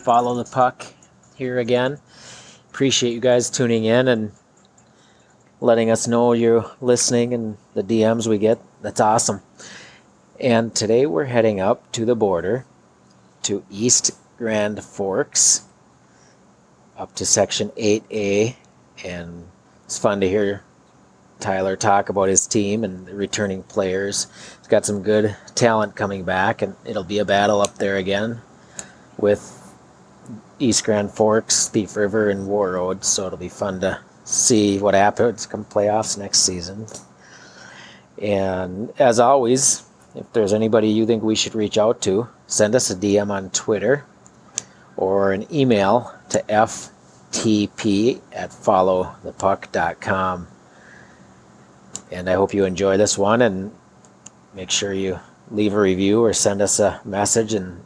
follow the puck here again. Appreciate you guys tuning in and letting us know you're listening and the DMs we get. That's awesome. And today we're heading up to the border to East Grand Forks, up to Section 8A. And it's fun to hear Tyler talk about his team and the returning players. He's got some good talent coming back, and it'll be a battle up there again with East Grand Forks, Thief River, and Warroad. So it'll be fun to see what happens come playoffs next season. And as always, if there's anybody you think we should reach out to, send us a DM on Twitter or an email to ftp at followthepuck.com. And I hope you enjoy this one and make sure you leave a review or send us a message and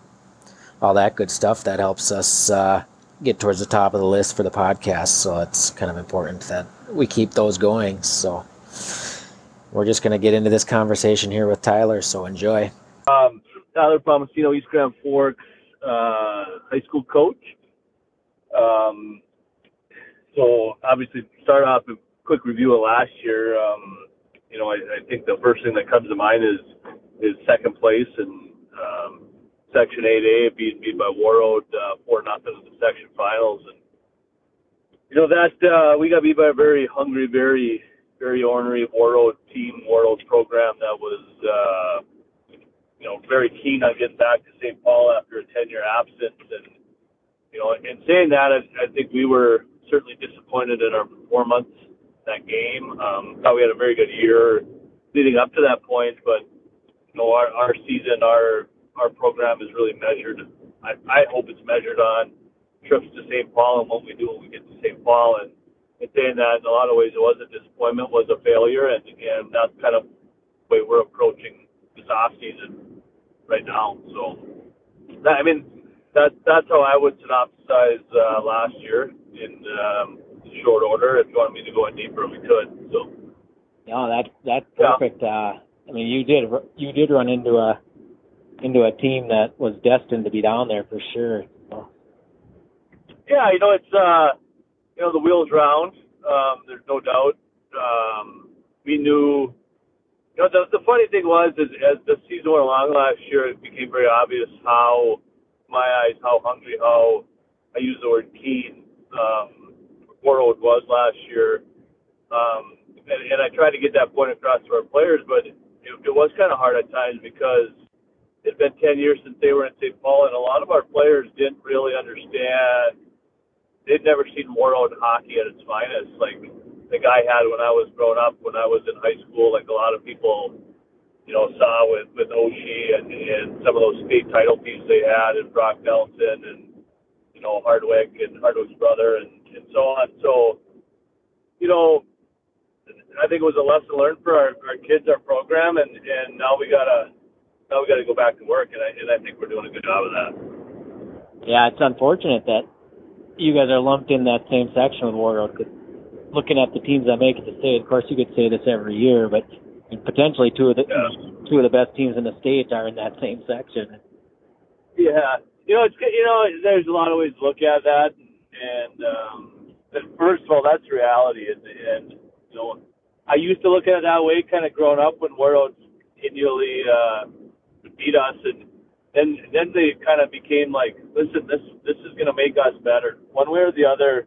all that good stuff. That helps us uh, get towards the top of the list for the podcast. So it's kind of important that we keep those going. So we're just going to get into this conversation here with Tyler. So enjoy. Um, Tyler Palmiscno, East Grand Forks uh, high school coach. Um, so obviously, start off a quick review of last year. Um, you know, I, I think the first thing that comes to mind is is second place and Section 8A being beat by Warroad uh, four nothing in the section finals, and you know that uh, we got beat by a very hungry, very very ornery Warroad team, Warroad program that was uh, you know very keen on getting back to St. Paul after a 10 year absence, and you know in saying that, I, I think we were certainly disappointed in our performance that game. Um, thought we had a very good year leading up to that point, but you know our our season, our our program is really measured. I, I hope it's measured on trips to St. Paul and what we do when we get to St. Paul. And in saying that, in a lot of ways, it was a disappointment, was a failure, and and that's kind of the way we're approaching this off season right now. So, that, I mean, that that's how I would synopsize uh, last year in um, short order. If you want me to go in deeper, we could. So. No, that that's perfect. Yeah. Uh, I mean, you did you did run into a into a team that was destined to be down there for sure. Yeah, you know it's uh, you know the wheels round. Um, there's no doubt. Um, we knew. You know the the funny thing was is as the season went along last year, it became very obvious how my eyes how hungry how I use the word keen um, Warroad was last year. Um, and, and I tried to get that point across to our players, but it, it was kind of hard at times because it's been 10 years since they were in St. Paul, and a lot of our players didn't really understand. They'd never seen Warroad hockey at its finest, like the guy had when I was growing up, when I was in high school. Like a lot of people, you know, saw with with Oshie and, and some of those state title teams they had, and Brock Nelson, and you know Hardwick and Hardwick's brother, and and so on. So, you know, I think it was a lesson learned for our, our kids, our program, and and now we gotta now we got to go back to work, and I, and I think we're doing a good job of that. Yeah, it's unfortunate that you guys are lumped in that same section with Warroad. Cause looking at the teams that make it to state, of course, you could say this every year, but potentially two of the yeah. two of the best teams in the state are in that same section. Yeah, you know, it's you know, there's a lot of ways to look at that, and um, first of all, that's reality, and, and you know, I used to look at it that way, kind of growing up when Warroad continually. Uh, beat us, and then then they kind of became like, listen, this this is going to make us better, one way or the other.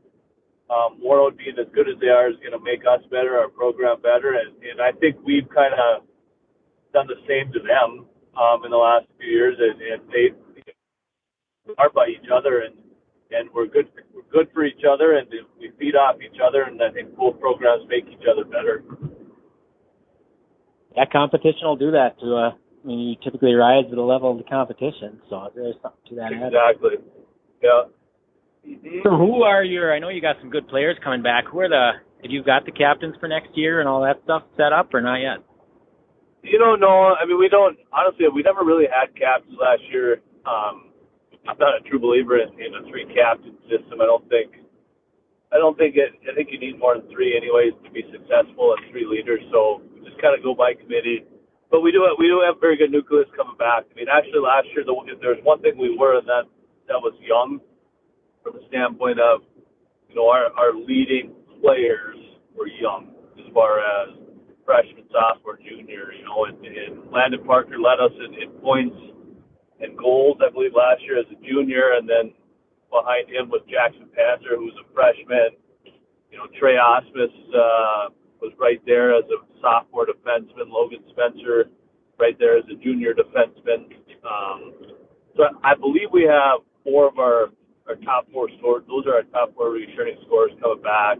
Um, Warroad being as good as they are is going to make us better, our program better, and, and I think we've kind of done the same to them um, in the last few years, and, and they are by each other, and and we're good we're good for each other, and we feed off each other, and I think both programs make each other better. That competition will do that to uh, I mean, you typically rise to the level of the competition, so there's something to that. Exactly. Yeah. So who are your? I know you got some good players coming back. Who are the? Have you got the captains for next year and all that stuff set up, or not yet? You don't know. I mean, we don't. Honestly, we never really had captains last year. Um, I'm not a true believer in, in a three captain system. I don't think. I don't think it. I think you need more than three, anyways, to be successful as three leaders. So just kind of go by committee but we do have, we do have very good nucleus coming back. I mean, actually, last year the, if there was one thing we were, and that that was young. from the standpoint of, you know, our, our leading players were young as far as freshman, sophomore, junior, you know, and, and Landon Parker led us in, in points and goals, I believe, last year as a junior, and then behind him was Jackson Panzer, who's a freshman. You know, Trey Osmus uh, was right there as a sophomore defenseman. Logan Spencer right there as a junior defenseman. Um, so I believe we have four of our, our top four scores. Those are our top four returning scores coming back.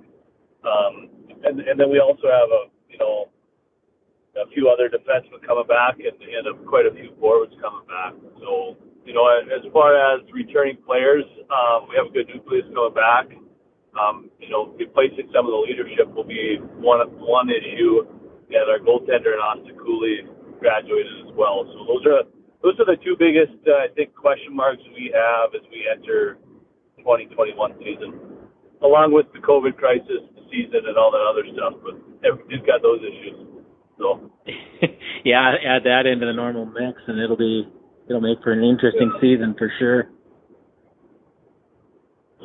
Um, and, and then we also have a, you know, a few other defensemen coming back and, and a, quite a few forwards coming back. So, you know, as far as returning players, um, we have a good nucleus coming back. Um, you know, replacing some of the leadership will be one one issue, and our goaltender and Austin Cooley graduated as well. So those are those are the two biggest, uh, I think, question marks we have as we enter 2021 season, along with the COVID crisis, the season, and all that other stuff. But everybody's got those issues. So yeah, add that into the normal mix, and it'll be it'll make for an interesting yeah. season for sure.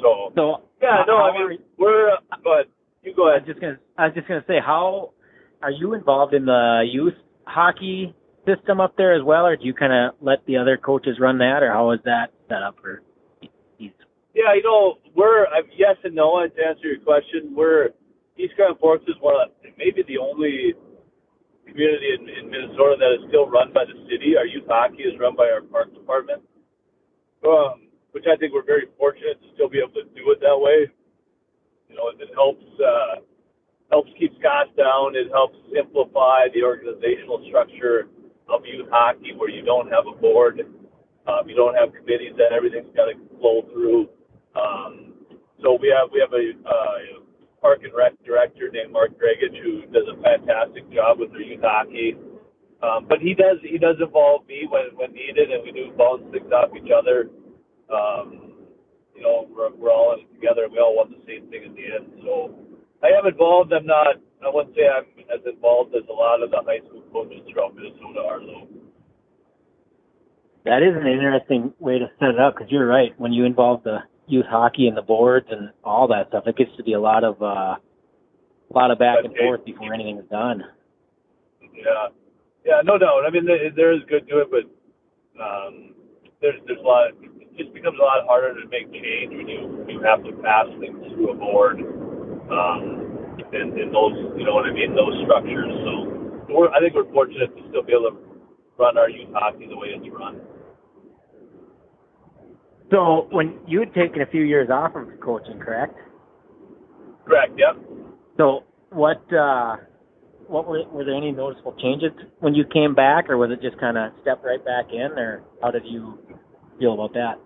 So, so yeah, no, I mean we're. Uh, but you go ahead. I was just gonna I was just gonna say, how are you involved in the youth hockey system up there as well, or do you kind of let the other coaches run that, or how is that set up for? Yeah, you know, we're uh, yes and no. To answer your question, we're East Grand Forks is one of maybe the only community in, in Minnesota that is still run by the city. Our youth hockey is run by our park department, um, which I think we're very fortunate to still be able to that way. You know, it helps uh, helps keep costs down. It helps simplify the organizational structure of youth hockey, where you don't have a board, um, you don't have committees, and everything's got to flow through. Um, so we have we have a uh, park and rec director named Mark Dragich who does a fantastic job with their youth hockey. Um, but he does he does involve me when when needed, and we do bounce things off each other. Um, you know, we're, we're all in it together, and we all want the same thing in the end. So I am involved. I'm not. I wouldn't say I'm as involved as a lot of the high school coaches throughout Minnesota are, though. That is an interesting way to set it up because you're right. When you involve the youth hockey and the boards and all that stuff. It gets to be a lot of uh, a lot of back and forth before anything is done. Yeah, yeah, no doubt. I mean, there, is good to it, but um, there's there's a lot. Just becomes a lot harder to make change when you you have to pass things through a board. Um, and, and those, you know what I mean, those structures. So we're, I think we're fortunate to still be able to run our youth hockey the way it's run. So when you had taken a few years off of coaching, correct? Correct. Yep. So what uh, what were were there any noticeable changes when you came back, or was it just kind of step right back in, or how did you feel about that?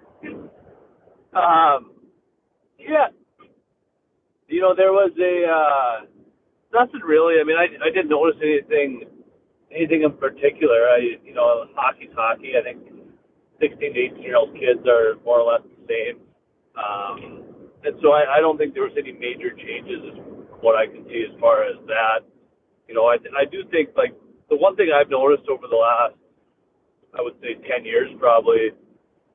Um, yeah, you know there was a uh, nothing really. I mean, I I didn't notice anything anything in particular. I you know hockey's hockey. I think 16 to 18 year old kids are more or less the same. Um, and so I, I don't think there was any major changes as what I can see as far as that. You know, I, I do think like the one thing I've noticed over the last, I would say 10 years probably,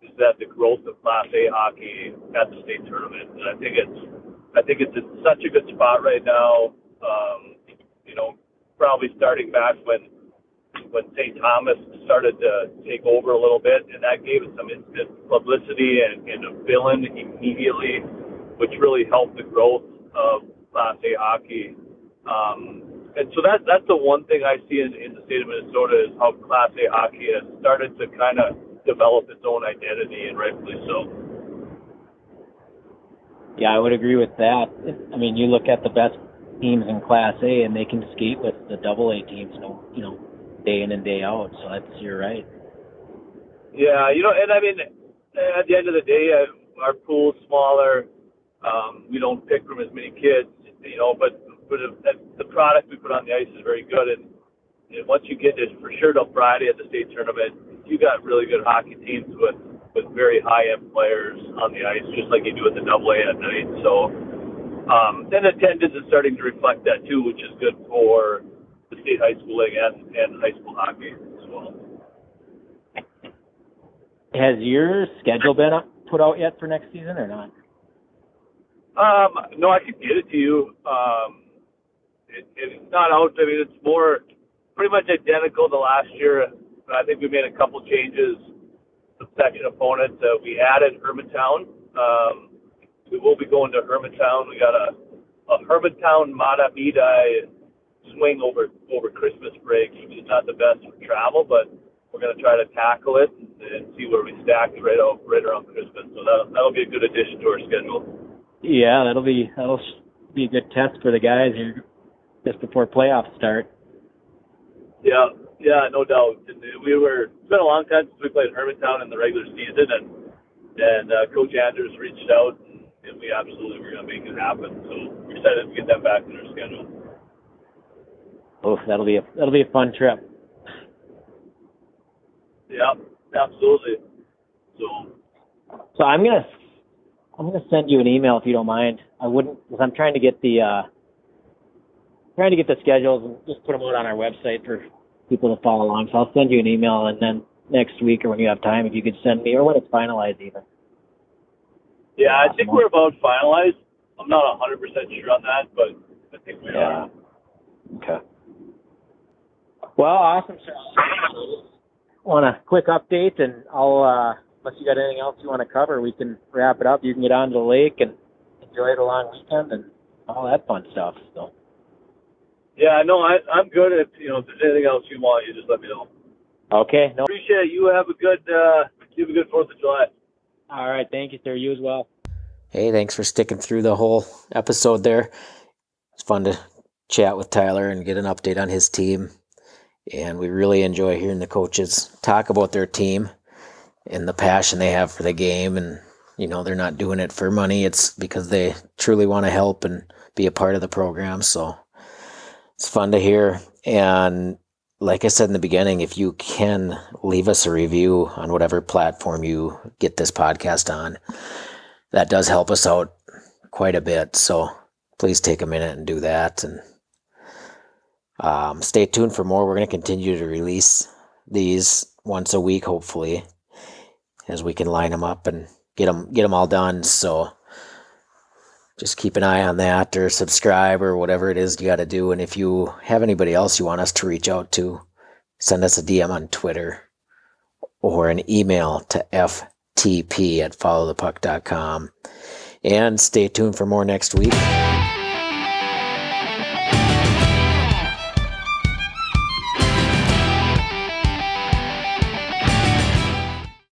is that the growth of Class A hockey at the state tournament. And I think it's, I think it's in such a good spot right now. Um, you know, probably starting back when when St. Thomas started to take over a little bit, and that gave us some instant publicity and, and a fill-in immediately, which really helped the growth of Class A hockey. Um, and so that that's the one thing I see in, in the state of Minnesota is how Class A hockey has started to kind of develop its own identity, and rightfully so. Yeah, I would agree with that. I mean, you look at the best teams in Class A, and they can skate with the Double A teams. No, you know, day in and day out. So that's you're right. Yeah, you know, and I mean, at the end of the day, uh, our pool's smaller. Um, we don't pick from as many kids, you know, but but the product we put on the ice is very good. And once you get this, for sure, till Friday at the state tournament, you got really good hockey teams with with very high end players on the ice, just like you do at the Double A at night. So. Um, then attendance is starting to reflect that too, which is good for the state high school league and, and high school hockey as well. Has your schedule been put out yet for next season or not? Um, no, I could get it to you. Um, it, it's not out. I mean, it's more pretty much identical to last year. I think we made a couple changes. The section opponents. Uh, we added Hermantown. Um, we will be going to Hermantown. We got a, a Hermantown Matamidi swing over over Christmas break, which is not the best for travel, but we're going to try to tackle it and see where we stack right out right around Christmas. So that that'll be a good addition to our schedule. Yeah, that'll be that'll be a good test for the guys here just before playoffs start. Yeah, yeah, no doubt. And we were it's been a long time since we played Hermantown in the regular season, and and uh, Coach Andrews reached out, and, and we absolutely were going to make it happen. So we're excited to get them back in our schedule. Oh, that'll be a that'll be a fun trip. Yeah, absolutely. So. So I'm gonna I'm gonna send you an email if you don't mind. I wouldn't because I'm trying to get the uh trying to get the schedules and just put them out on our website for people to follow along. So I'll send you an email and then next week or when you have time, if you could send me or when it's finalized even. Yeah, I think we're about finalized. I'm not 100% sure on that, but I think we Yeah. are. Okay. Well, awesome. sir. Want a quick update, and I'll uh, unless you got anything else you want to cover, we can wrap it up. You can get on to the lake and enjoy the long weekend and all that fun stuff. So. Yeah, no, I, I'm good. If you know, if there's anything else you want, you just let me know. Okay. No. Appreciate it. You have a good, uh, you have a good Fourth of July. All right. Thank you, sir. You as well. Hey, thanks for sticking through the whole episode there. It's fun to chat with Tyler and get an update on his team. And we really enjoy hearing the coaches talk about their team and the passion they have for the game. And, you know, they're not doing it for money, it's because they truly want to help and be a part of the program. So it's fun to hear. And like I said in the beginning, if you can leave us a review on whatever platform you get this podcast on, that does help us out quite a bit. So please take a minute and do that. And um, stay tuned for more. We're going to continue to release these once a week, hopefully, as we can line them up and get them get them all done. So just keep an eye on that, or subscribe, or whatever it is you got to do. And if you have anybody else you want us to reach out to, send us a DM on Twitter or an email to ftp at followthepuck.com. And stay tuned for more next week.